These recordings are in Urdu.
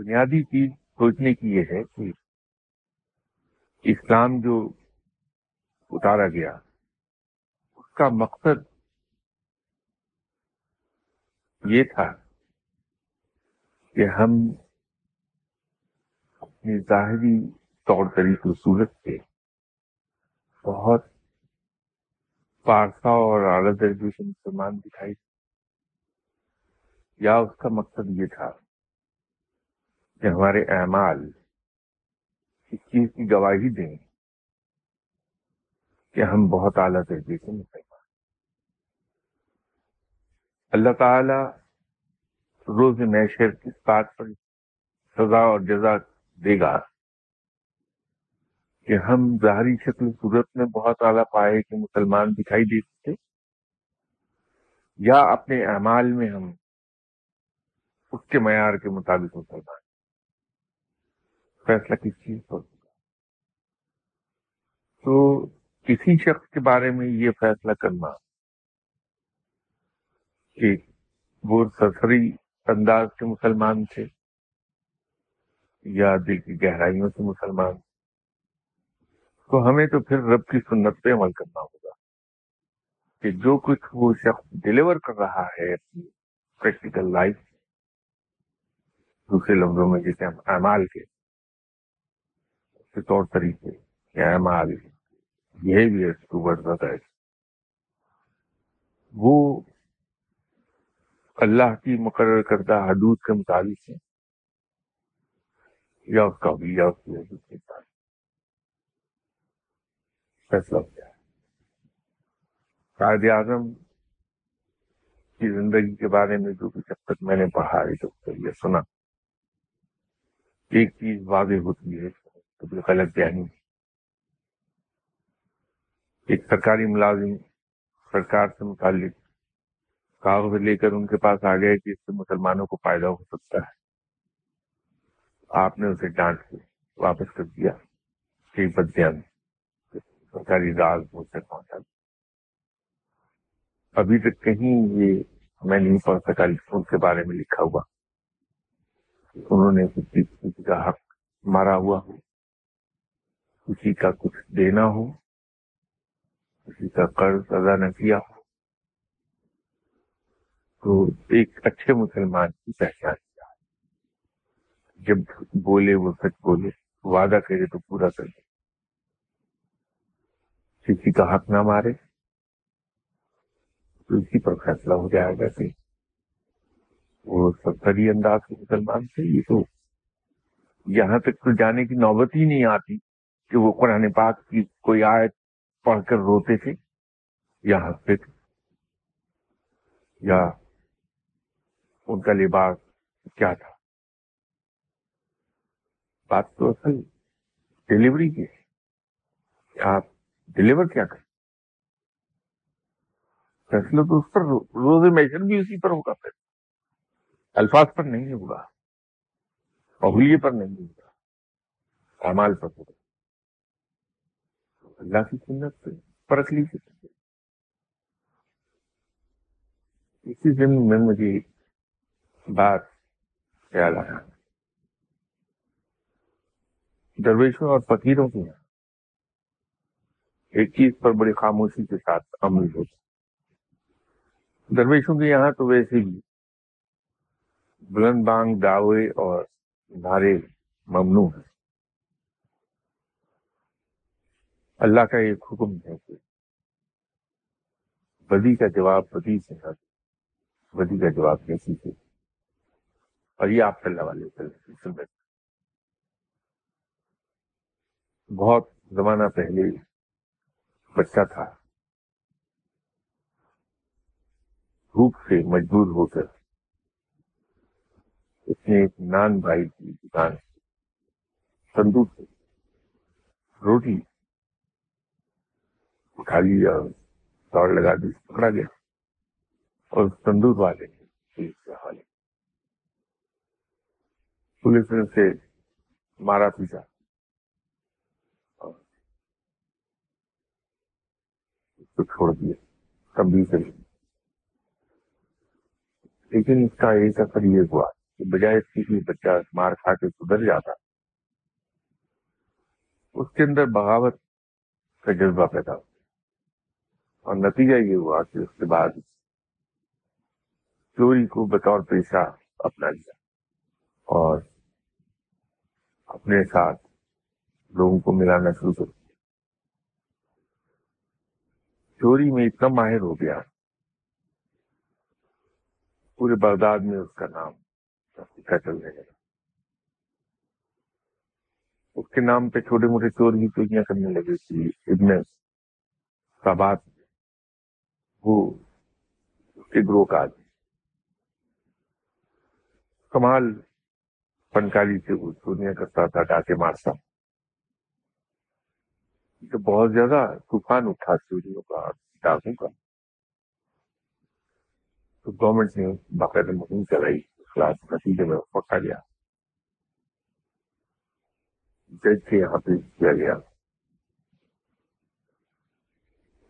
بنیادی چیز سوچنے کی یہ ہے کہ اسلام جو اتارا گیا، اس کا مقصد یہ تھا کہ ہم اپنی ظاہری طور طریقے صورت سے بہت پارسا اور اعلیٰ درجے سے مسلمان دکھائی یا اس کا مقصد یہ تھا کہ ہمارے اعمال اس چیز کی گواہی دیں کہ ہم بہت اعلیٰ درجے سے مسلمان اللہ تعالی روز میشر کس بات پر سزا اور جزا دے گا کہ ہم ظاہری شکل صورت میں بہت اعلیٰ پائے کہ مسلمان دکھائی دیتے یا اپنے اعمال میں ہم اس کے معیار کے مطابق مسلمان فیصلہ کس چیز پر تو کسی شخص کے بارے میں یہ فیصلہ کرنا کہ وہ سرسری انداز کے مسلمان تھے یا دل کی گہرائیوں سے مسلمان، تو ہمیں تو پھر رب کی سنت پہ عمل کرنا ہوگا کہ جو کچھ وہ شخص ڈلیور کر رہا ہے اپنی پریکٹیکل لائف دوسرے لفظوں میں جیسے ہم اعمال کے کے طور طریقے یا اعمال بہیویئر وہ اللہ کی مقرر کردہ حدود کے مطابق ہے یا اس کا بھی یا اس کی حدود کے مطابق فیصلہ کیا ہے قائد اعظم کی زندگی کے بارے میں جو کچھ اب تک میں نے پڑھا ہے تو یہ سنا، ایک چیز واضح ہوتی ہے۔ کبھی غلط بیانی۔ ایک سرکاری ملازم سرکار سے متعلق کاغذ لے کر ان کے پاس آ گئے کہ اس سے مسلمانوں کو فائدہ ہو سکتا ہے۔ آپ نے اسے ڈانٹ کے واپس کر دیا۔ کہ بدیان سرکاری راز مجھ تک پہنچا۔ دیا ابھی تک کہیں یہ میں نہیں پڑھ سکا ان کے بارے میں لکھا ہوا۔ انہوں نے کسی کا حق مارا ہوا۔ ہو کسی کا کچھ دینا ہو، کسی کا قرض ادا نہ کیا ہو، تو ایک اچھے مسلمان کی پہچان کیا جب بولے وہ سچ بولے، وعدہ کرے تو پورا کر دے۔ کسی کا حق نہ مارے تو اسی پر فیصلہ ہو جائے گا کہ وہ ستری انداز کے مسلمان تھے، یہ تو یہاں تک تو جانے کی نوبت ہی نہیں آتی۔ کہ وہ قرآن پاک کی کوئی آیت پڑھ کر روتے تھے یا ہنستے تھے یا ان کا لباس کیا تھا؟ بات تو اصل ڈلیوری کی ہے۔ آپ ڈلیور کیا کریں؟ فیصلہ تو اس پر روز میشن بھی اسی پر ہوگا پھر۔ الفاظ پر نہیں ہوگا۔ پہلیے پر نہیں ہوگا۔ امال پر ہوگا۔ اللہ کی سنت سے پرکھ لی اسی دن میں مجھے بات خیال آیا درویشوں اور فقیروں کے یہاں ایک چیز پر بڑی خاموشی کے ساتھ عمل ہوتا درویشوں کے یہاں تو ویسے بھی بلند بانگ دعوے اور نعرے ممنوع ہیں اللہ کا ایک حکم ہے کہ بدی کا جواب بدی سے بدی کا جواب کیسی سے اور یہ آپ صلی اللہ علیہ وسلم بہت زمانہ پہلے بچہ تھا۔ دھوپ سے مجبور ہو کر اس نے ایک نان بھائی کی دکان تندور سے روٹی اٹھا لیا دوڑ لگا دی، پکڑا گیا۔ اور تندور والے پولیس کے حوالے۔ پولیس نے اسے مارا پیٹا چھوڑ دیا کبھی سے لیکن اس کا ایک اثر یہ ہوا کہ بجائے اس کی بچہ مار کھا کے سدھر جاتا، اس کے اندر بغاوت کا جذبہ پیدا ہوا۔ اور نتیجہ یہ ہوا کہ اس کے بعد چوری کو بطور پیشہ اپنا لیا اور اپنے ساتھ لوگوں کو ملانا شروع کر دیا۔ چوری میں اتنا ماہر ہو گیا، پورے بغداد میں اس کا نام چلنے لگا اس کے نام پہ چھوٹے موٹے چور کی چوریاں کرنے لگے تھی ابن سبات وہ اس کے گروہ کا آدمی۔ کمال فنکاری سے وہ چوریاں کرتا تھا ڈاکے مارتا۔ تو بہت زیادہ طوفان اٹھا چوریوں کا ڈاکوں کا۔ تو گورنمنٹ نے باقاعدہ مہم چلائی۔ خلاف نتیجے میں پکا گیا۔ جج کے یہاں پہ کیا گیا۔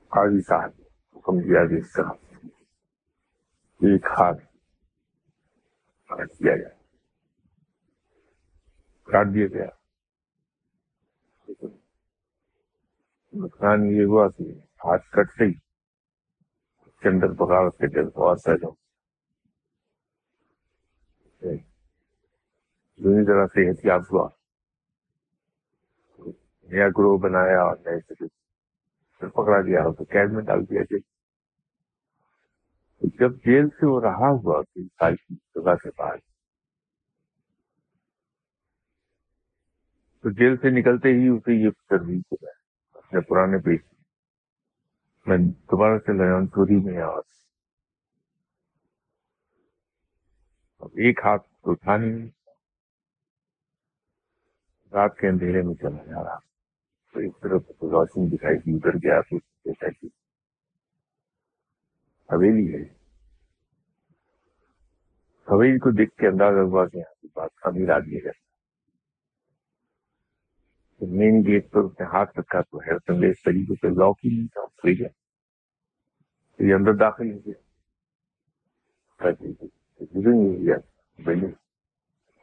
قاضی صاحب حکم دیا کہ اس طرح ایک ہاتھ کیا گیا کاٹ دیا گیا نقصان یہ ہوا کہ ہاتھ کٹتے ہی اس کے اندر بغاوت کے دل بہت پیدا دونوں طرح سے احتیاط ہوا۔ نیا گروہ بنایا اور نئے سے پھر پکڑا گیا۔ تو قید میں ڈال دیا جائے۔ جب جیل سے وہ رہا ہوا تین سال کی سزا کے بعد تو جیل سے نکلتے ہی اسے یہ تربیت ہو گیا۔ اپنے پرانے پیش میں دوبارہ سے لیا چوری میں اور اب ایک ہاتھ تو تھا نہیں رات کے اندھیرے میں چلا جا رہا۔ تو ایک طرف روشنی دکھائی دی، ادھر گیا تو دیکھا کہ حویلی ہے۔ حویلی کو دیکھ کے اندازہ ہوا کہ یہاں کی بات خمیر آدمی ہے۔ مین گیٹ پر اس نے ہاتھ رکھا تو حیرت انگیز طریقے سے لاک ہی نہیں تھا کھل گیا پھر اندر داخل ہو گیا۔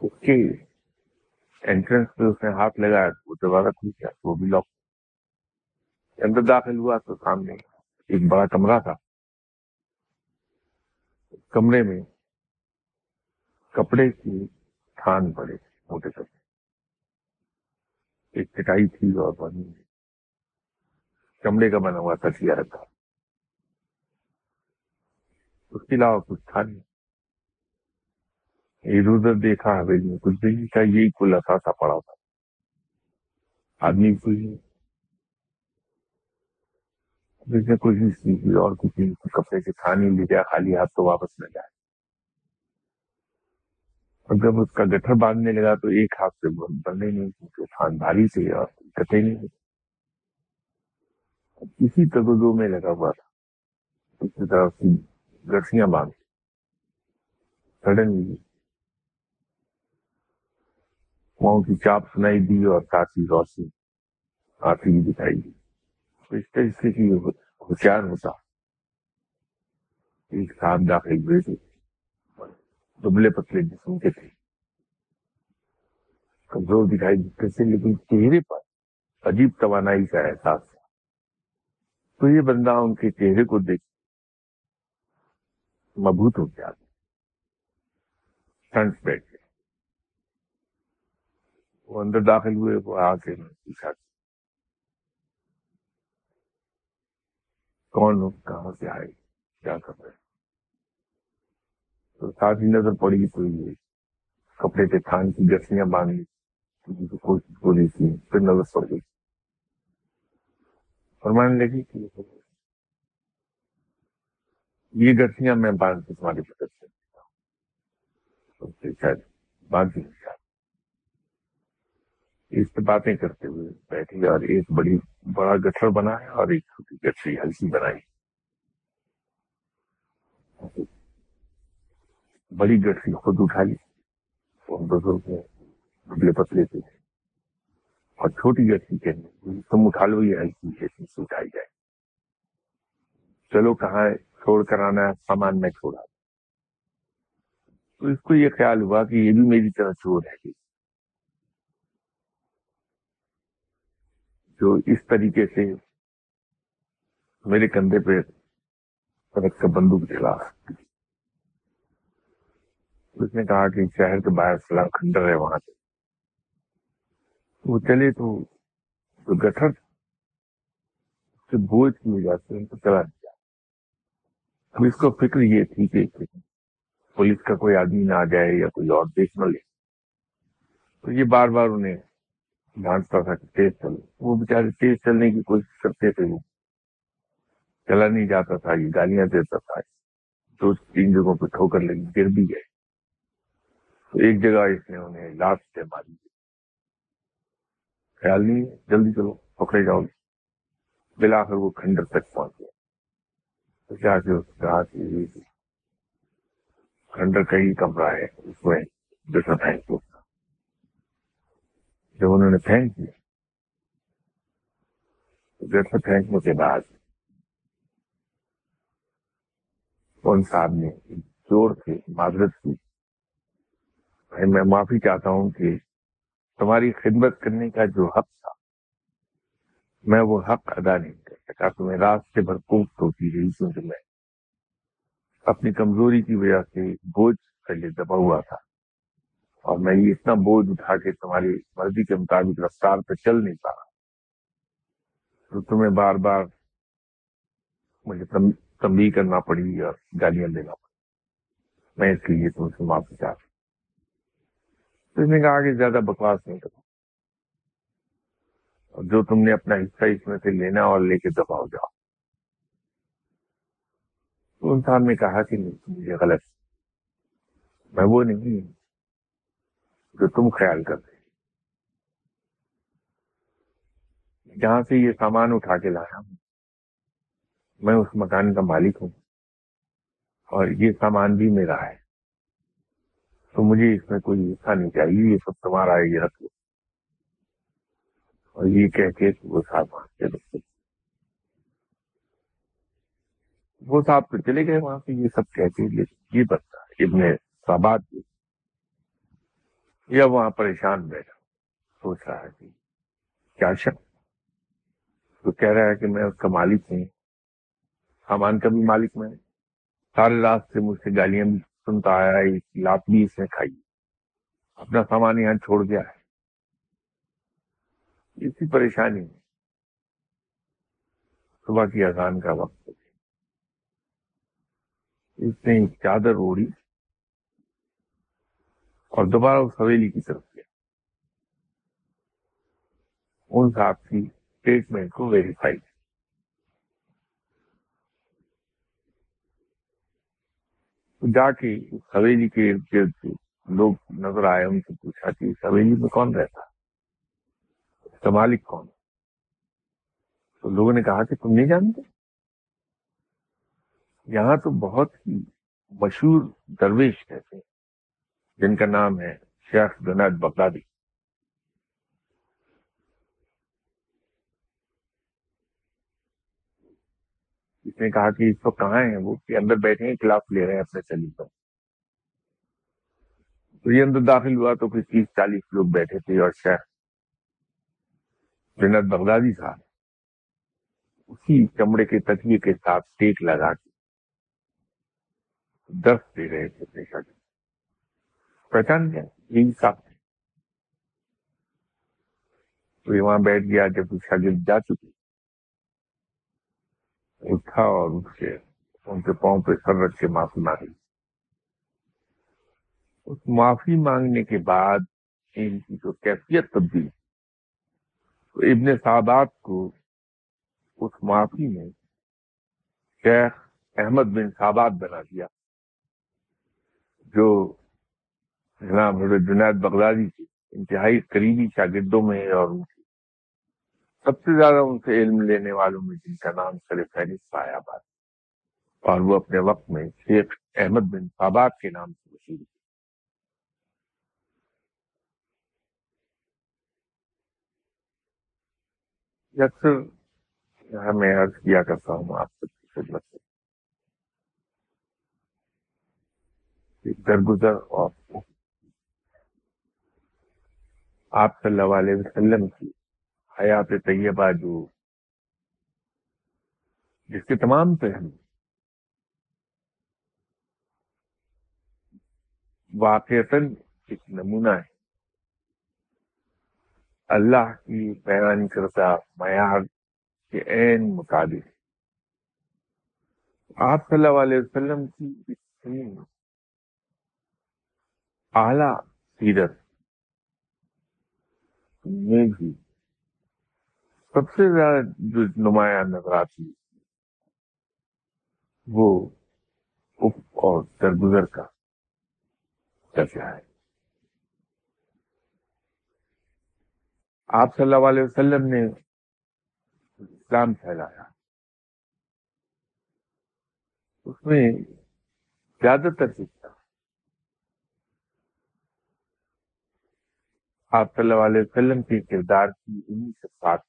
اس کے انٹرنس پہ اس نے ہاتھ لگایا تو وہ دوبارہ کھل گیا، وہ بھی لاک اندر داخل ہوا تو سامنے ایک بڑا کمرہ تھا۔ کمرے میں کپڑے کی تھان پڑے موٹے کپڑے ایک چٹائی تھی اور بنی چمڑے کا بنا ہوا تکیا رکھا۔ اس کے علاوہ کچھ تھا نہیں۔ ادھر ادھر دیکھا، حویلی میں کچھ نہیں تھا یہی کل اثاثہ پڑا تھا آدمی کوئی نہیں۔ جس نے کوئی نہیں اور کچھ نہیں کپڑے کے تھانی لے جائے خالی ہاتھ تو واپس نہ جائے اور جب اس کا گٹھر باندھنے لگا تو ایک ہاتھ سے بندے نہیں، کیونکہ تھان بھاری سے اور کٹے نہیں کسی تگزوں میں لگا ہوا تھا۔ اسی طرح سے گٹھیاں باندھ سڈنلی وہاں کی چاپ سنائی دی اور ساتھ ہی روشنی آتی بھی دکھائی دی۔ اس طرح کی ہوشیار ہوتا ایک ساتھ داخل ہوئے تھے دبلے پتلے جسم کے تھے۔ کمزور دکھائی دیتے تھے لیکن چہرے پر عجیب توانائی کا احساس تھا۔ تو یہ بندہ ان کے چہرے کو دیکھ مبوط ہو گیا۔ سنس بیٹھ گیا۔ وہ اندر داخل ہوئے، وہ آ کے پوچھا۔ کون لوگ کہاں سے آئے؟ کیا کر رہے تو ساتھ ہی نظر پڑی تو یہ کپڑے کے تھان کی گسیاں باندھی کوشش پوری تھی پھر نظر پڑ گئی۔ فرمانے لگی کہ یہ گسیاں میں باندھ کے تمہاری مدد سے شاید باندھ اس پہ باتیں کرتے ہوئے بیٹھی اور ایک بڑی، بڑا گٹھر بنایا اور ایک چھوٹی گٹری ہلکی بنائی۔ بڑی گٹری خود اٹھا لی۔ بزرگ دبلے پتلے تھے۔ اور چھوٹی گٹری کے تم اٹھا لو، یہ ہلکی ہے سے اٹھائی جائے۔ چلو، کہاں چھوڑ کر آنا ہے، سامان میں چھوڑا۔ تو اس کو یہ خیال ہوا کہ یہ بھی میری طرح چور ہے۔ جو اس طریقے سے میرے کندھے پہ رکھ کر بندوق چلا اس نے کہا کہ شہر کے باہر فلاں کھنڈر ہے وہاں سے۔ وہ چلے تو گٹھر سے بوجھ کی وجہ سے ان کو چلا دیا۔ اب اس کو فکر یہ تھی کہ پولیس کا کوئی آدمی نہ آ جائے یا کوئی اور دیکھ نہ لے۔ تو یہ بار بار انہیں ڈانٹتا تھا کہ تیز چلو وہ بےچارے تیز چلنے کی کوشش کرتے تھے۔ وہ چلا نہیں جاتا تھا، یہ گالیاں دیتا تھا۔ دو تین جگہوں پہ ٹھوکر لگی، گر بھی گئے۔ تو ایک جگہ اس نے انہیں لاش سے ماری۔ خیال نہیں ہے؟ جلدی چلو، پکڑے جاؤ۔ بلا کر وہ کھنڈر تک پہنچ گیا۔ تو جا کے اس کہا کہ کھنڈر کا ہی کمرہ ہے۔ اس میں جیسا پھینک جب انہوں نے پھینک دیا۔ پھینکنے کے بعد ان صاحب نے زور سے معذرت کی۔ میں معافی چاہتا ہوں کہ تمہاری خدمت کرنے کا جو حق تھا، میں وہ حق ادا نہیں کر سکا۔ تمہیں رات سے بھرپور ہوتی رہی کیونکہ میں اپنی کمزوری کی وجہ سے بوجھ کے دبا ہوا تھا۔ اور میں یہ اتنا بوجھ اٹھا کے تمہاری مرضی کے مطابق رفتار پہ چل نہیں پا رہا۔ تو تمہیں بار بار مجھے تمبی کرنا پڑی اور گالیاں دینا پڑی۔ میں اس لیے تم سے معافی چاہتا تو اس نے کہا کہ زیادہ بکواس نہیں کرو۔ اور جو تم نے اپنا حصہ اس میں سے لینا اور لے کے دباؤ جاؤ۔ تو انسان نے کہا کہ نہیں، مجھے غلط۔ میں وہ نہیں جو تم خیال کرتے جہاں سے یہ سامان اٹھا کے لایا ہوں، میں اس مکان کا مالک ہوں اور یہ سامان بھی میرا ہے۔ تو مجھے اس میں کوئی حصہ نہیں چاہیے، یہ سب تمہارا ہے، یہ رکھ لو اور یہ کہہ کے وہ صاحب وہاں وہ صاحب تو چلے گئے وہاں سے، یہ سب کہہ کے یہ بچہ ابن سابات یا وہاں پریشان بیٹھا، سوچ رہا ہے کہ کیا شک۔ تو کہہ رہا ہے کہ میں اس کا مالک ہوں۔ ہاں، سامان کا بھی مالک میں سارے رات سے مجھ سے گالیاں بھی سنتا آیا لات بھی اس نے کھائی۔ اپنا سامان یہاں چھوڑ گیا ہے۔ اسی پریشانی میں صبح کی اذان کا وقت اس نے چادر اوڑی اور دوبارہ اس حویلی کی طرف گیا۔ ان صاحب کی اسٹیٹمنٹ کو ویریفائی جا کے اس حویلی کے ارد گرد لوگ نظر آئے، ان سے پوچھا کہ اس حویلی میں کون رہتا اس کا مالک کون تو لوگوں نے کہا کہ تم نہیں جانتے؟ یہاں تو بہت ہی مشہور درویش کہتے ہیں۔ جن کا نام ہے شیخ جنید بغدادی۔ اس نے کہا کہ اس وقت کہاں ہیں؟ وہ کہ اندر بیٹھے ہیں کلاس لے رہے ہیں اپنے سلی پر۔ تو یہ اندر داخل ہوا تو پھر تیس چالیس لوگ بیٹھے تھے اور شہر جنت بغدادی صاحب اسی چمڑے کے تکیے کے ساتھ ٹیک لگا کے دس دے رہے تھے اپنے شاگرد پہچان گیا یہی صاحب تھے تو وہاں بیٹھ گیا جب شاگرد جا چکے اٹھا اور اٹھ کے ان کے پاؤں پہ سر رکھ کے معافی مانگی۔ اس معافی مانگنے کے بعد ان کی جو کیفیت تبدیل تو ابن سعدات کو اس معافی میں شیخ احمد بن صابات بنا دیا، جو جناب جنید بغدادی کے انتہائی قریبی شاگردوں میں اور ان کی سب سے زیادہ ان سے علم لینے والوں میں جن کا نام سر فہرست پایا بات اور وہ اپنے وقت میں شیخ احمد بن فاباد کے نام سے مشہور تھے۔ جی اکثر میں عرض کیا کرتا ہوں آپ سب کی خدمت سے۔ درگزر اور آپ صلی اللہ علیہ وسلم کی حیات طیبہ جو جس کے تمام پہلو واقعتاً ایک نمونہ ہے اللہ کی بیان کرتا معیار کے عین مطابق آپ صلی اللہ علیہ وسلم کی اعلی سیرت میں بھی سب سے زیادہ جو نمایاں نظر آتی وہ اف اور درگزر کا درجہ ہے۔ آپ صلی اللہ علیہ وسلم نے اسلام پھیلایا۔ اس میں زیادہ تر حصہ آپ صلی اللہ علیہ وسلم کے کردار کی انہیں صفات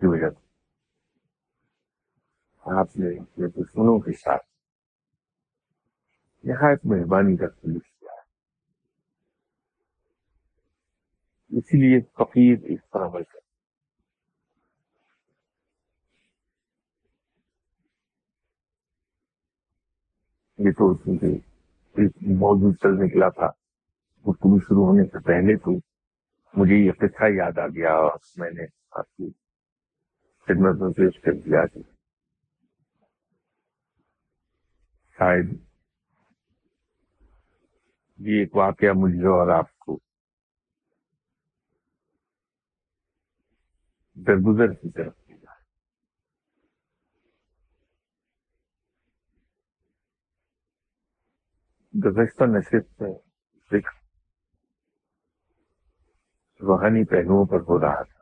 کی وجہ سے۔ آپ نے اپنے دشمنوں کے ساتھ۔ نہایت مہربانی کا سلوک کیا ہے۔ اسی لیے فقیر اس پر عمل کر یہ تو موضوع چل نکلا تھا۔ گفتگو شروع ہونے سے پہلے تو مجھے یہ قصہ یاد آ گیا اور میں نے آپ کی خدمت میں پیش کر دیا کہ شاید یہ ایک واقعہ مجھے اور آپ کو درگزر کی طرف گزشتہ نشست میں ذکر روحانی پہلوؤں پر ہو رہا تھا۔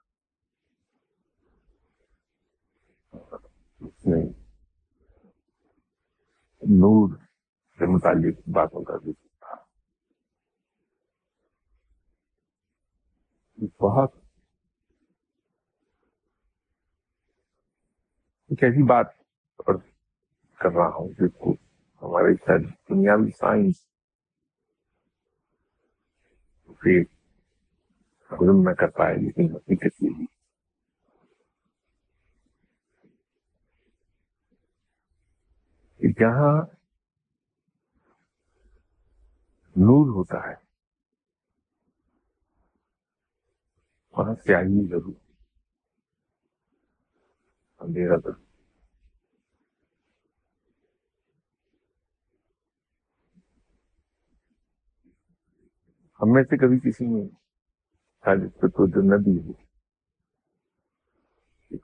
اس میں نور سے متعلق باتوں کا ذکر تھا۔ بہت۔ ایک ایسی بات کر رہا ہوں جس کو ہمارے شاید دنیاوی سائنس۔ حکم نہ کر پائے لیکن حقیقت یہ کہ جہاں نور ہوتا ہے، وہاں سیاہی ضرور۔ اندھیرا ضرور۔ ہم میں سے کبھی کسی نے تو جو ہو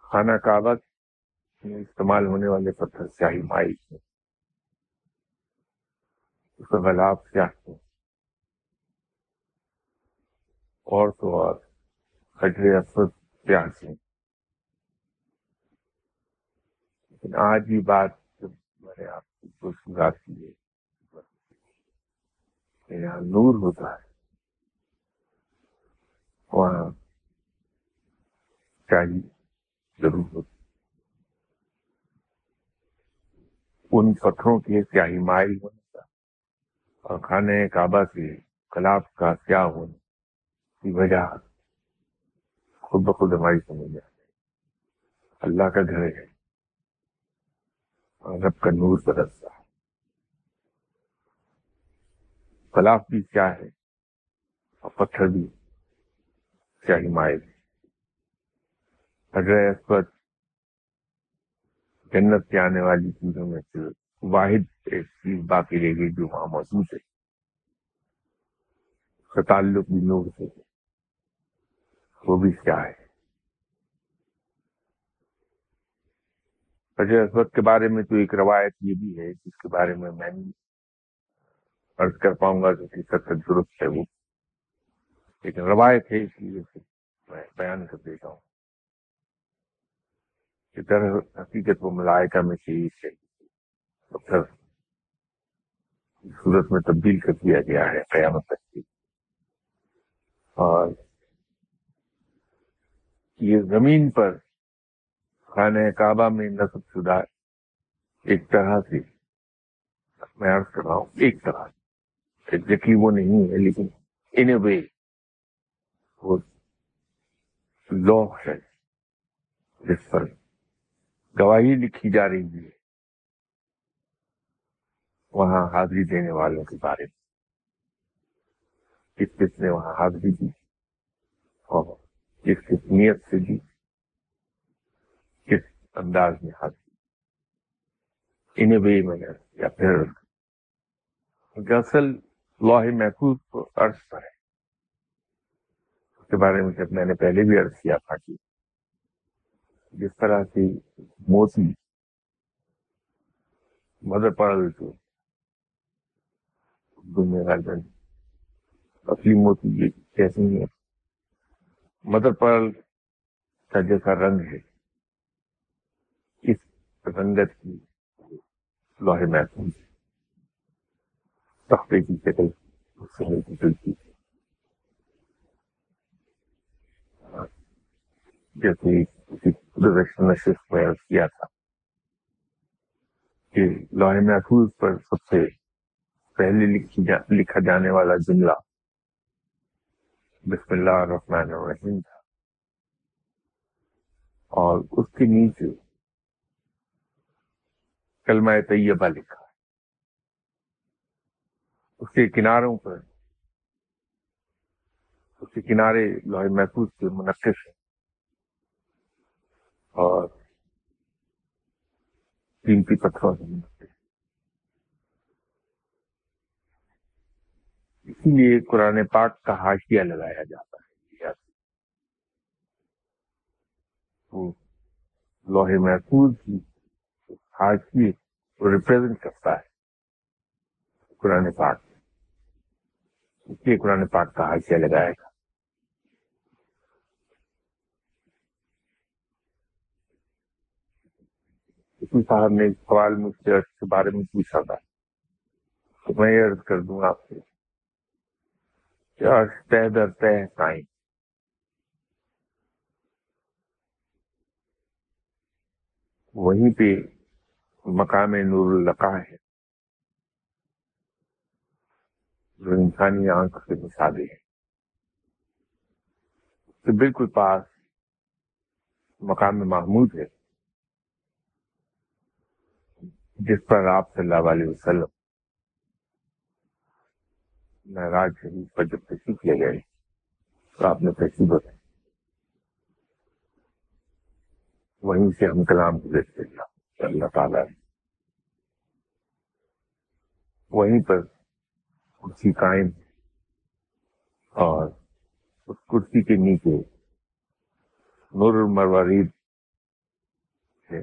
خانہ کعبہ میں استعمال ہونے والے پتھر سیاہی مائی ہیں اس کا غلاب سیاہ اور تو اور خجرے اسود سیاہ سے لیکن آج بھی بات جب میں نے آپ کو سنگار کی ہے یہاں نور ہوتا ہے۔ وہاں چاہیے ضرور ہوتی ان پتھروں کے سیاہی مائل ہونے کا اور کھانے کعبہ سے کلاب کا کیا ہونے کی وجہ خود بخود ہماری سمجھ میں اللہ کا گھر ہے اور رب کا نور برستا ہے کلاف بھی کیا ہے اور پتھر بھی شاہی مائل پر جنت سے آنے والی چیزوں میں سے واحد ایک چیز باقی رہ گئی جو وہاں موجود ہے، اس کا تعلق بھی نور سے وہ بھی کیا ہے؟ حضرت اسود کے بارے میں تو ایک روایت یہ بھی ہے، جس کے بارے میں میں عرض کر پاؤں گا کہ سب درست ہے وہ۔ لیکن روایت ہے اس لیے میں بیان کر دیتا ہوں کہ در حقیقت وہ ملائکہ میں سے ہی پتھر صورت میں تبدیل کر دیا گیا ہے قیامت تک کی۔ اور یہ زمین پر خانہ کعبہ میں نصب شدہ ایک طرح سے میں عرض کر رہا ہوں، ایک طرح سے۔ ایگزیکٹلی وہ نہیں ہے، لیکن ان اے وے وہ لا ہے جس پر گواہی لکھی جا رہی ہے۔ وہاں حاضری دینے والوں کے بارے میں۔ کس کس نے وہاں حاضری دی؟ اور کس کس نیت سے دی؟ کس انداز میں حاضری؟ ان وے میں نے یا پھر اصل لاہ محفوظ کو عرض پر ہے کے بارے میں جب میں نے پہلے بھی عرض کیا تھا کہ جس طرح سے موتی مدر پرل جو غالباً اصلی موتی یہ کیسی ہے۔ مدر پرل کا جیسا رنگ ہے، اس رنگت کی لوہے محفوظ۔ تختے کی شکل چلتی جیسے کسی نشست میں کیا تھا کہ لوہے محفوظ پر سب سے پہلے لکھی جا, لکھا جانے والا جملہ بسم اللہ الرحمن الرحیم تھا اور اس کے نیچے کلمہ طیبہ لکھا اس کے کناروں پر اس کے کنارے لوہے محفوظ کے منقش ہیں اور قیمتی پتھروں سے اسی لیے قرآن پاک کا حاشیہ لگایا جاتا ہے۔ لوہے محفوظ کی حاشیے کو ریپرزینٹ کرتا ہے۔ قرآن پاک۔ اس لیے قرآن پاک کا حاشیہ لگایا گا اسی صاحب نے سوال مجھ سے کے بارے میں پوچھا تھا۔ تو میں یہ عرض کر دوں آپ سے طے در طے سائن وہیں پہ مقام نور القا ہے، جو انسانی آنکھ سے مثالیں ہیں تو بالکل پاس مقام محمود ہے۔ جس پر آپ صلی اللہ علیہ وسلم مہاراج شریف پر جب تشریف لے گئے، تو آپ نے تشریف بتائی۔ وہیں سے ہم کلام گزرتے اللہ اللہ تعالیٰ۔ وہیں پر کرسی قائم اور اس کرسی کے نیچے نور المروارید ہے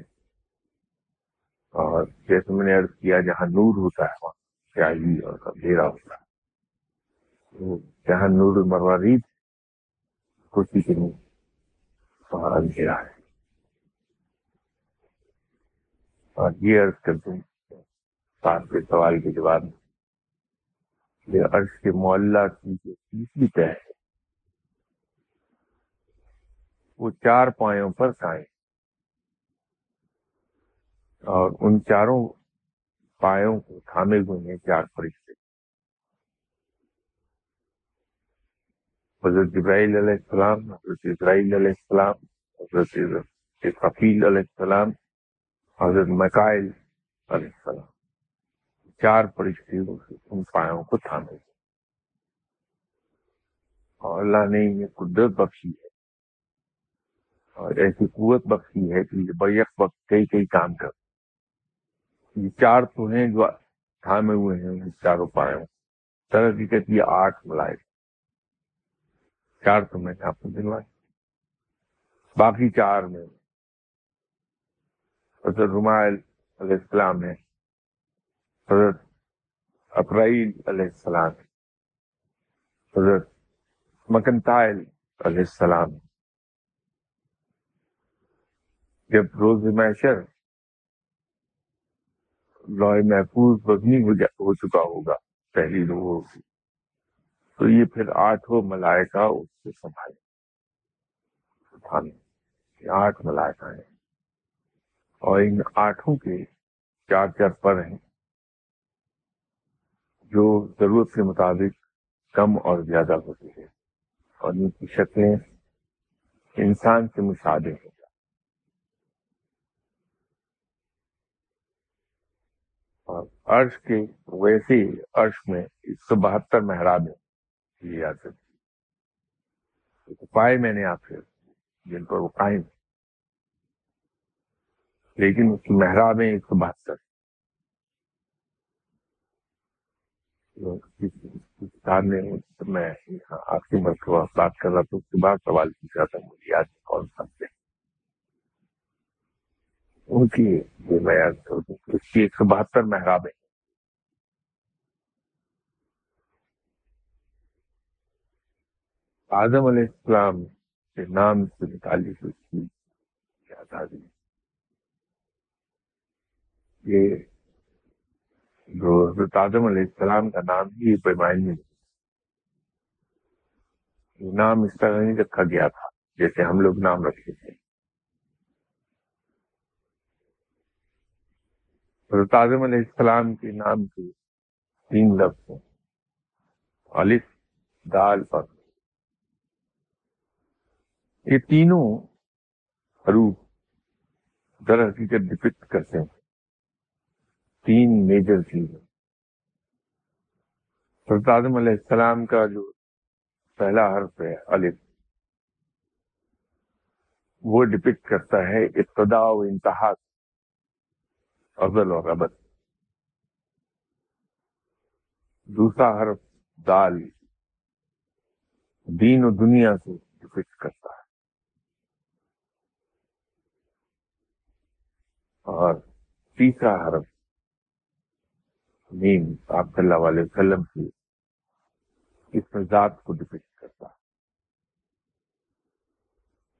اور جیسے میں نے عرض کیا، جہاں نور ہوتا ہے، وہاں سیاہی اور اندھیرا ہوتا ہے۔ جہاں نور المروارید کرسی کے نیچے وہاں اندھیرا ہے۔ اور یہ عرض کر دوں سات کے سوال کے جواب میں عرش کے معلّہ کی جو تیسری طے ہے، وہ چار پایوں پر قائم اور ان چاروں پایوں کو تھامے ہوئے ہیں چار فرشتے۔ حضرت ابراہیل علیہ السلام، حضرت اسرائیل علیہ السلام، حضرت فقیل علیہ السلام، حضرت مکائل علیہ السلام۔ چار پرستوں سے، ان پایوں کو تھامے اور اللہ نے یہ قدرت بخشی ہے۔ اور ایسی قوت بخشی ہے کہ یہ بیک وقت کئی کئی کام کر یہ چار تو ہیں جو تھامے ہوئے ہیں، ان چاروں پایوں طرح کی کہتی ہے آٹھ ملائے۔ چار تو میں نے آپ کو دلوائے باقی چار میں۔ حضرت رمائل علیہ السلام ہے حضرت اپرائیل علیہ السلام حضرت مکنتائل علیہ السلام جب روز محشر لوہ محفوظ وزنی ہو چکا ہوگا، پہلی روح ہوگی تو یہ پھر آٹھوں ملائکہ اس سے سنبھالے۔ آٹھ ملائکہ ہیں۔ اور ان آٹھوں کے چار چار پر ہیں۔ جو ضرورت کے مطابق کم اور زیادہ ہوتی ہے اور ان کی شکلیں انسان سے مشاہدے ہیں اور عرش کے ویسے عرش میں ایک سو بہتر محراب یہ پائے میں نے آپ سے، جن پر وہ قائم۔ لیکن اس کی محراب ایک سو بہتر۔ میں آپ کی مرتبہ بات کر رہا تھا، اس کے بعد سوال پوچھا تھا، مجھے یاد کون سکتے ان کی میں یاد کر دوں اس کی ایک سو بہتر محراب آدم علیہ السلام کے نام سے متعلق اس کی آزادی یہ جو حضرت آدم علیہ السلام کا نام ہی پیمائن میں نام اس طرح نہیں رکھا گیا تھا جیسے ہم لوگ نام رکھے تھے۔ حضرت آدم علیہ السلام کے نام کے تین لفظ الف، دال پر یہ تینوں حروف در حقیقت ڈپکٹ کرتے ہیں۔ تین میجر چیزیں حضرت آدم علیہ السلام کا جو پہلا حرف ہے، الف، وہ ڈپکٹ کرتا ہے ابتدا و انتہا، افضل اور ابد۔ دوسرا حرف دال، دین و دنیا سے ڈپکٹ کرتا ہے۔ اور تیسرا حرف نیم آپ صلی اللہ علیہ وسلم کی اس میں ذات کو ڈپکٹ کرتا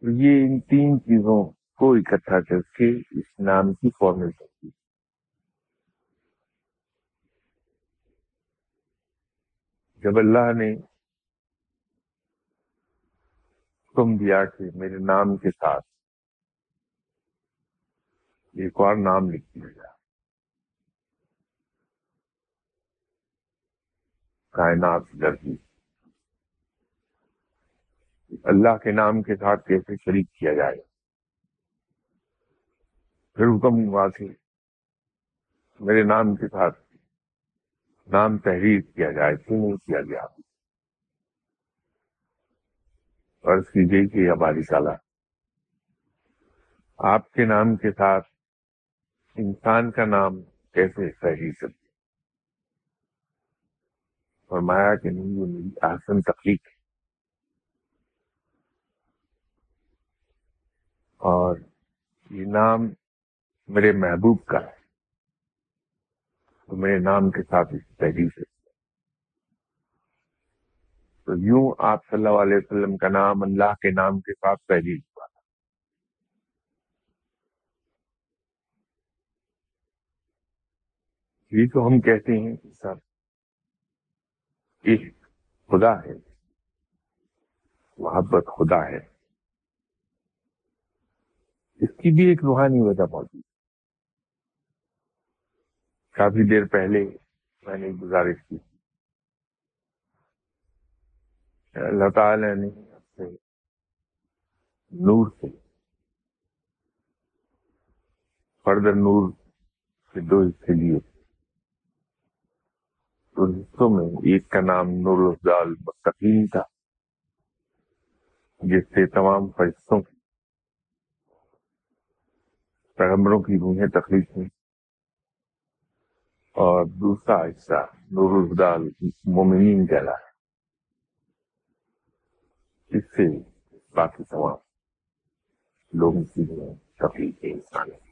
تو یہ ان تین چیزوں کو اکٹھا کر کے اس نام کی فارمل کرتی جب اللہ نے حکم دیا کہ میرے نام کے ساتھ ایک اور نام لکھ دیا گیا کائنات درجی اللہ کے نام کے ساتھ کیسے شریک کیا جائے؟ پھر حکم ہوا سے میرے نام کے ساتھ نام تحریر کیا جائے کیوں نہیں کیا گیا۔ فرض کیجیے کہ ہماری سالہ آپ کے نام کے ساتھ انسان کا نام کیسے صحیح سکتے فرمایا کہ نہیں، یہ میری آسن تخلیق ہے۔ اور یہ نام میرے محبوب کا ہے۔ تو میرے نام کے ساتھ اس تحریر سے تو یوں آپ صلی اللہ علیہ وسلم کا نام اللہ کے نام کے ساتھ تحریر یہ تو ہم کہتے ہیں کہ سر عشق خدا ہے۔ محبت خدا ہے۔ اس کی بھی ایک روحانی وجہ موجود کافی دیر پہلے میں نے گزارش کی۔ اللہ تعالی نے اپنے نور سے، فردر نور سے دو حصے لیے۔ ان حصوں میں ایک کا نام نور الفال مستقیم تھا، جس سے تمام فرشتوں کی، پیغمبروں کی روحیں تخلیق ہوئی اور دوسرا حصہ نور الفدال مومنین کہلا ہے۔ اس سے باقی تمام لوگوں کی تخلیق انسان کی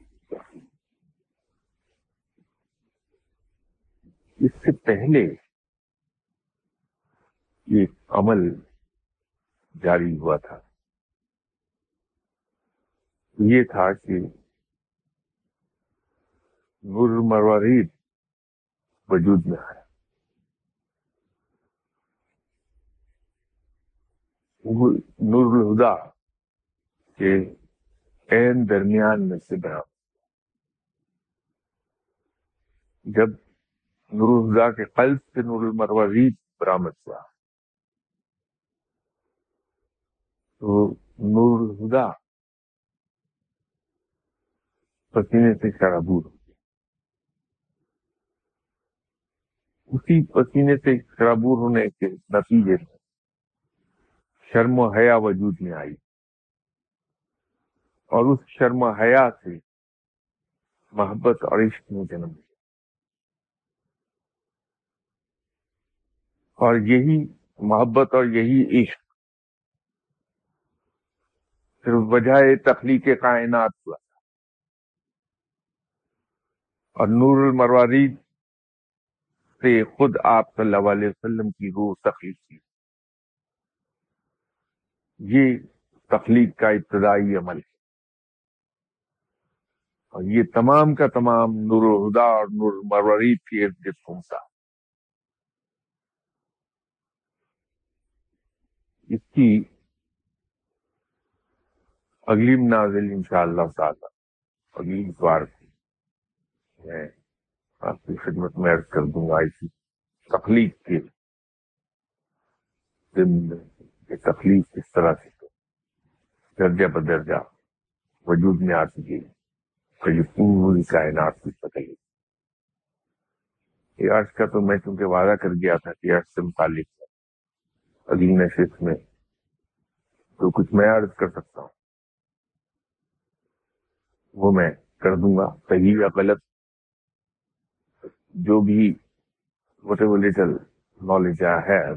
اس سے پہلے ایک عمل جاری ہوا تھا۔ یہ تھا کہ نور مروارید وجود میں آیا۔ نور الہدا کے این درمیان میں سے بنا۔ جب نور الہدا کے قلب سے نور المروزید برآمد ہوا۔ تو نور الہدا پسینے سے شرابور اسی پسینے سے شرابور ہونے کے نتیجے میں شرم و حیا وجود میں آئی۔ اور اس شرم و حیا سے محبت اور عشق میں جنم لیا۔ اور یہی محبت اور یہی عشق۔ صرف وجہ تخلیق کائنات ہوا اور نور المروارید سے خود آپ صلی اللہ علیہ وسلم کی روح تخلیق کی۔ یہ تخلیق کا ابتدائی عمل ہے۔ اور یہ تمام کا تمام نور الہدا اور نور المروارید کی ارد گرد گھومتا۔ اس کی اگلی منازل ان شاء اللہ تعالی، اگلی اتوار کو میں آپ کی خدمت میں عرض کر دوں گا اسی تخلیق کے یہ تخلیق کس طرح سے درجہ بدرجہ وجود میں آ چکی ہے یہ پوری کائنات کی پتلی یہ عرض کا تو میں چونکہ وعدہ کر گیا تھا کہ عرض سے متعلق اگلی نشست میں تو کچھ میں عرض کر سکتا ہوں۔ وہ میں کر دوں گا، صحیح یا غلط۔ جو بھی وٹ ایور لٹل نالج ہے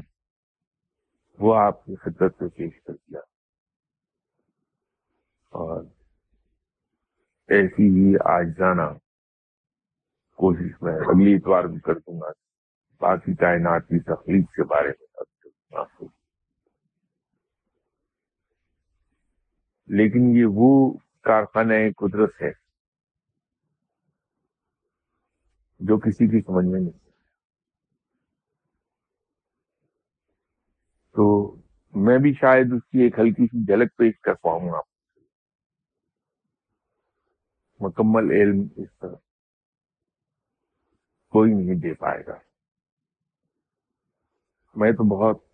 وہ آپ کی خدمت سے پیش کر دیا۔ اور ایسی ہی آج جانا کوشش میں اگلی اتوار بھی کر دوں گا، باقی کائنات کی تخلیق کے بارے میں۔ لیکن یہ وہ کارخانہ قدرت ہے جو کسی کی سمجھ میں نہیں۔ تو میں بھی شاید اس کی ایک ہلکی سی جھلک پیش کر پاؤں گا۔ مکمل علم اس طرح کوئی نہیں دے پائے گا۔ میں تو بہت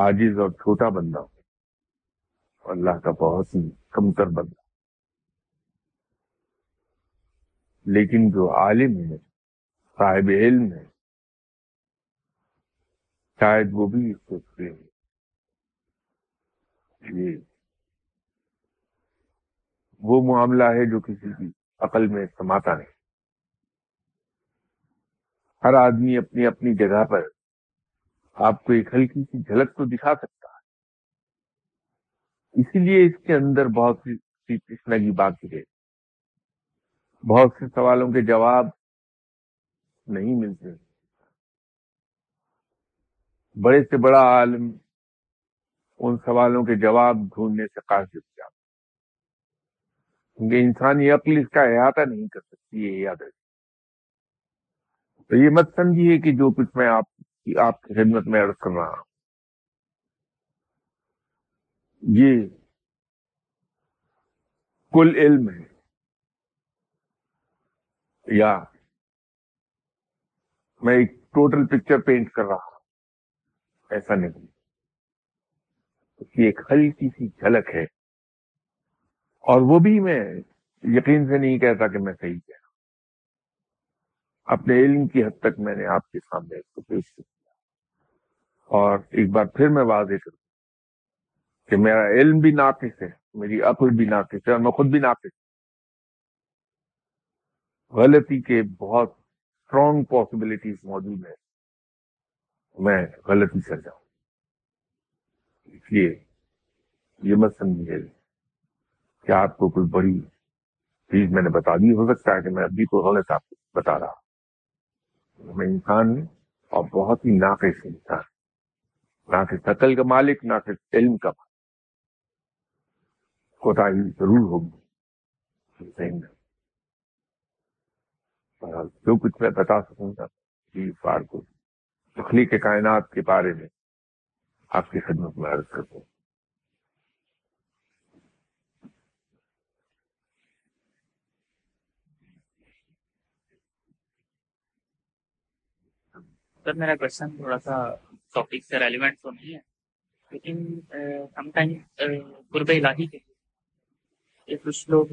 عاجز اور چھوٹا بندہ ہوں۔ اللہ کا بہت ہی کمتر بندہ۔ لیکن جو عالم ہے، صاحب علم ہے، شاید وہ بھی اس کو یہ وہ معاملہ ہے جو کسی کی عقل میں سماتا نہیں۔ ہر آدمی اپنی اپنی جگہ پر آپ کو ایک ہلکی سی جھلک تو دکھا سکتا ہے۔ اسی لیے اس کے اندر بہت سی کی باقی ہے۔ بہت سے سوالوں کے جواب نہیں ملتے۔ بڑے سے بڑا عالم ان سوالوں کے جواب ڈھونڈنے سے قاصر جاتا کیونکہ انسانی عقل اس کا احاطہ نہیں کر سکتی، یہ یاد رکھیں تو یہ مت سمجھیے کہ جو کچھ میں آپ کی آپ کی خدمت میں عرض کر رہا ہوں۔ یہ کل علم ہے۔ یا میں ایک ٹوٹل پکچر پینٹ کر رہا ہوں۔ ایسا نہیں۔ اس کی ایک ہلکی سی جھلک ہے۔ اور وہ بھی میں یقین سے نہیں کہتا کہ میں صحیح کہہ اپنے علم کی حد تک میں نے آپ کے سامنے اس کو پیش کیا۔ اور ایک بار پھر میں واضح کروں کہ میرا علم بھی ناقص ہے، میری عقل بھی ناقص ہے اور میں خود بھی ناقص غلطی کے بہت اسٹرانگ پاسبلٹیز موجود ہیں۔ میں غلطی کر جاؤں۔ اس لیے یہ مت سمجھیے کہ آپ کو کوئی بڑی چیز میں نے بتا دی، ہو سکتا ہے کہ میں ابھی کو غلط آپ کو بتا رہا میں انسان اور بہت ہی ناقص انسان ناقص عقل کا مالک ناقص علم کا مالک۔ کوتا ضرور ہوگی۔ جو کچھ میں بتا سکوں گا بار کو تخلیق کائنات کے بارے میں آپ کی خدمت میں عرض کرتا ہوں۔ سر، میرا کوشچن تھوڑا سا ٹاپک سے ریلیونٹ تو نہیں ہے، لیکن سم ٹائم قرب الہی کے لیے کچھ لوگ،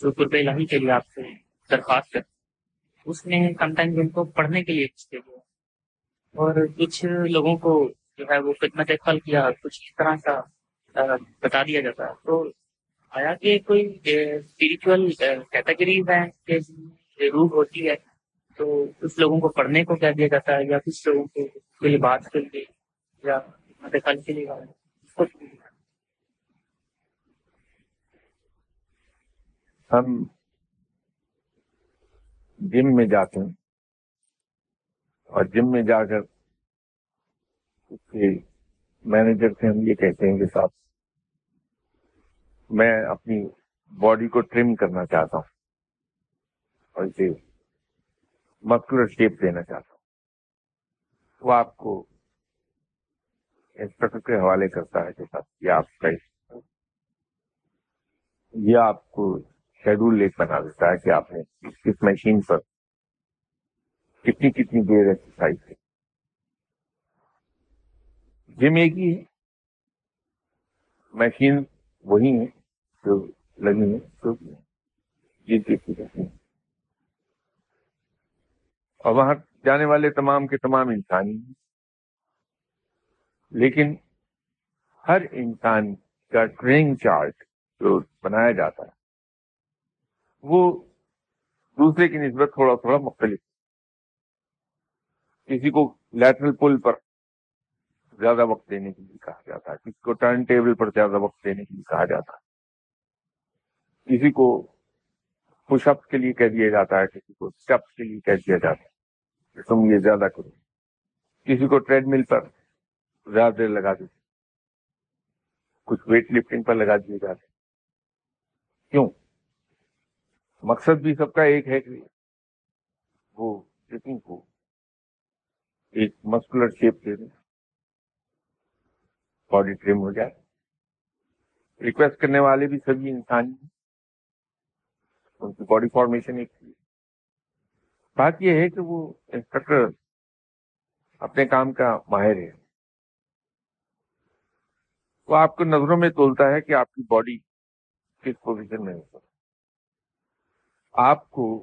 جو قرب الہی کے لیے آپ سے درخواست کرتے اس میں سم ٹائم ان کو پڑھنے کے لیے پوچھتے ہوئے اور کچھ لوگوں کو جو ہے وہ خدمت خل کیا، کچھ اس طرح کا بتا دیا جاتا ہے۔ تو آیا کہ کوئی اسپرچل کیٹیگریز ہیں کہ روح ہوتی ہے تو کچھ لوگوں کو پڑھنے کو کیا دیا جاتا ہے یا کچھ لوگوں کو لیے بات کے لیے یا کے لیے ہم جم میں جاتے ہیں اور جم میں جا کر اس کے مینیجر سے ہم یہ کہتے ہیں کہ صاحب، میں اپنی باڈی کو ٹرم کرنا چاہتا ہوں اور اسے مسکولر شیپ دینا چاہتا ہوں۔ وہ آپ کو انسپیکٹر کے حوالے کرتا ہے کہ صاحب یہ آپ کا یہ آپ کو شیڈول لیک بنا دیتا ہے کہ آپ نے کس مشین پر کتنی کتنی دیر ایکسرسائز کی۔ جم ایک ہی ہے۔ مشین وہی ہے جو لگی ہے جی جی اور وہاں جانے والے تمام کے تمام انسانی ہیں۔ لیکن ہر انسان کا ٹریننگ چارٹ جو بنایا جاتا ہے، وہ دوسرے کی نسبت تھوڑا تھوڑا مختلف کسی کو لیٹرل پل پر زیادہ وقت دینے کے لیے کہا جاتا ہے، کسی کو ٹرن ٹیبل پر زیادہ وقت دینے کے لیے کہا جاتا ہے۔ کسی کو پش اپ کے لیے کہہ دیا جاتا ہے، کسی کو اسٹیپس کے لیے کہہ دیا جاتا ہے۔ کہ تم یہ زیادہ کرو۔ کسی کو ٹریڈ مل پر زیادہ دیر لگا دیتے کچھ ویٹ لفٹنگ پر لگا دیے جاتے کیوں؟ مقصد بھی سب کا ایک ہے کہ وہ جسم کو ایک مسکولر شیپ دے دیں۔ باڈی ٹریم ہو جائے۔ ریکویسٹ کرنے والے بھی سبھی انسان ہیں۔ ان کی باڈی فارمیشن ایک بات یہ ہے کہ وہ انسٹرکٹر اپنے کام کا ماہر ہے۔ وہ آپ کو نظروں میں تولتا ہے کہ آپ کی باڈی کس پوزیشن میں ہوتا آپ کو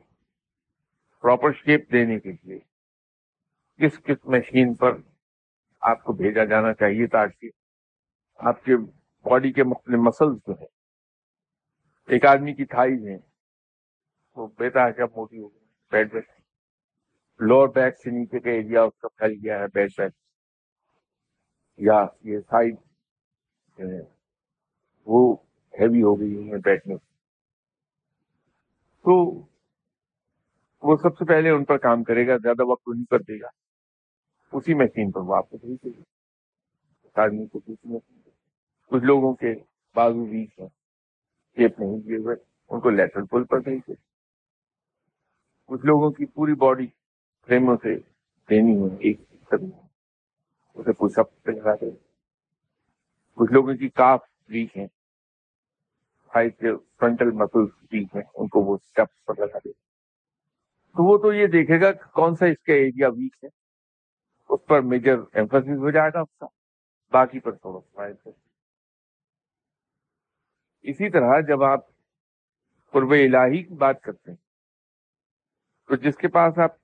پراپر شیپ دینے کے لیے کس کس مشین پر آپ کو بھیجا جانا چاہیے تاکہ آپ کے باڈی کے مختلف مسلس جو ہیں، ایک آدمی کی تھائیز ہیں، وہ بیٹا ہے جب موٹی ہو گئی، بیڈ بیٹھ لوور بیک سے نیچے کا ایریا اس کا پھیل گیا ہے بیڈ بیک یا یہ سائڈ وہ ہیوی ہو گئی ہے بیٹھنے۔ تو وہ سب سے پہلے ان پر کام کرے گا، زیادہ وقت نہیں کر دے گا۔ اسی مشین پر وہ آپ کو بھیج آدمی کو کچھ لوگوں کے بازو ویک ہیں شیپ نہیں دیے ہوئے، ان کو لیٹرل پل پر بھیج دے کچھ لوگوں کی پوری باڈی فریموں سے دینی ہے ایک اسے پش اپ پہ لگا دے کچھ لوگوں کی کاف ویک ہیں ہائی کے فرنٹل مسل ویک ہیں ان کو وہ اسٹیپس پر لگا دے تو وہ تو یہ دیکھے گا کہ کون سا اس کا ایریا ویک ہے اس پر میجر ایمفس ہو جائے گا اس کا باقی پر تھوڑا اسی طرح جب آپ قرب الہی کی بات کرتے ہیں تو جس کے پاس آپ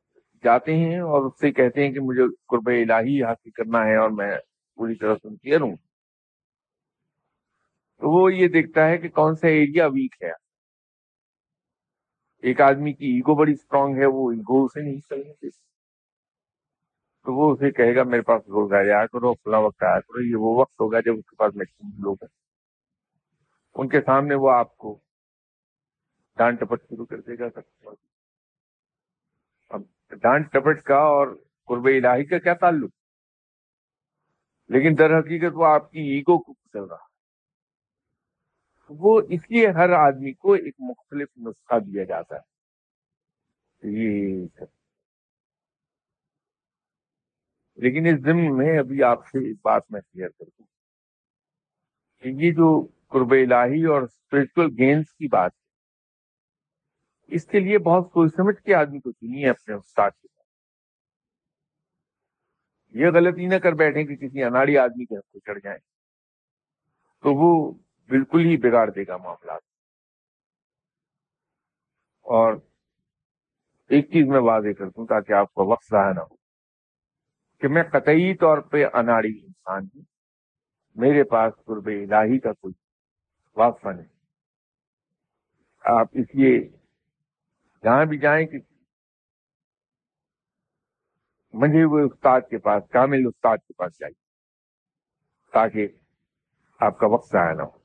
جاتے ہیں اور اس سے کہتے ہیں کہ مجھے قرب الہی حاصل کرنا ہے اور میں پوری طرح سے ہوں تو وہ یہ دیکھتا ہے کہ کون سا ایریا ویک ہے۔ ایک آدمی کی ایگو بڑی اسٹرانگ ہے، وہ ایگو اسے نہیں چلنے تو وہ اسے کہے گا، میرے پاس روز آیا کرو، فلاں وقت آیا کرو۔ یہ وہ وقت ہوگا جب اس کے پاس میکسیمم لوگ ہیں۔ ان کے سامنے وہ آپ کو ڈانٹ ٹپٹ شروع کر دے گا۔ اب ڈانٹ ٹپٹ کا اور قرب الہی کا کیا تعلق؟ لیکن در حقیقت وہ آپ کی ایگو کو چل رہا۔ وہ اس لیے ہر آدمی کو ایک مختلف نسخہ دیا جاتا ہے۔ یہ لیکن اس ضمن میں ابھی آپ سے ایک بات میں کلیئر کر دوں کہ یہ جو قرب الہی اور اسپرچل گینز کی بات ہے اس کے لیے بہت سوچ سمجھ کے آدمی کو چنی ہے اپنے استاد کے یہ غلطی نہ کر بیٹھے کہ کسی اناڑی آدمی کے ہاتھ چڑھ جائیں۔ تو وہ بالکل ہی بگاڑ دے گا معاملات۔ اور ایک چیز میں واضح کر دوں تاکہ آپ کو وقت ضائع نہ ہو کہ میں قطعی طور پہ اناڑی انسان ہوں۔ میرے پاس قرب الہی کا کوئی واقفہ نہیں۔ آپ اس لیے جہاں بھی جائیں کہ منجھے ہوئے استاد کے پاس، کامل استاد کے پاس جائیے، تاکہ آپ کا وقت ضائع نہ ہو۔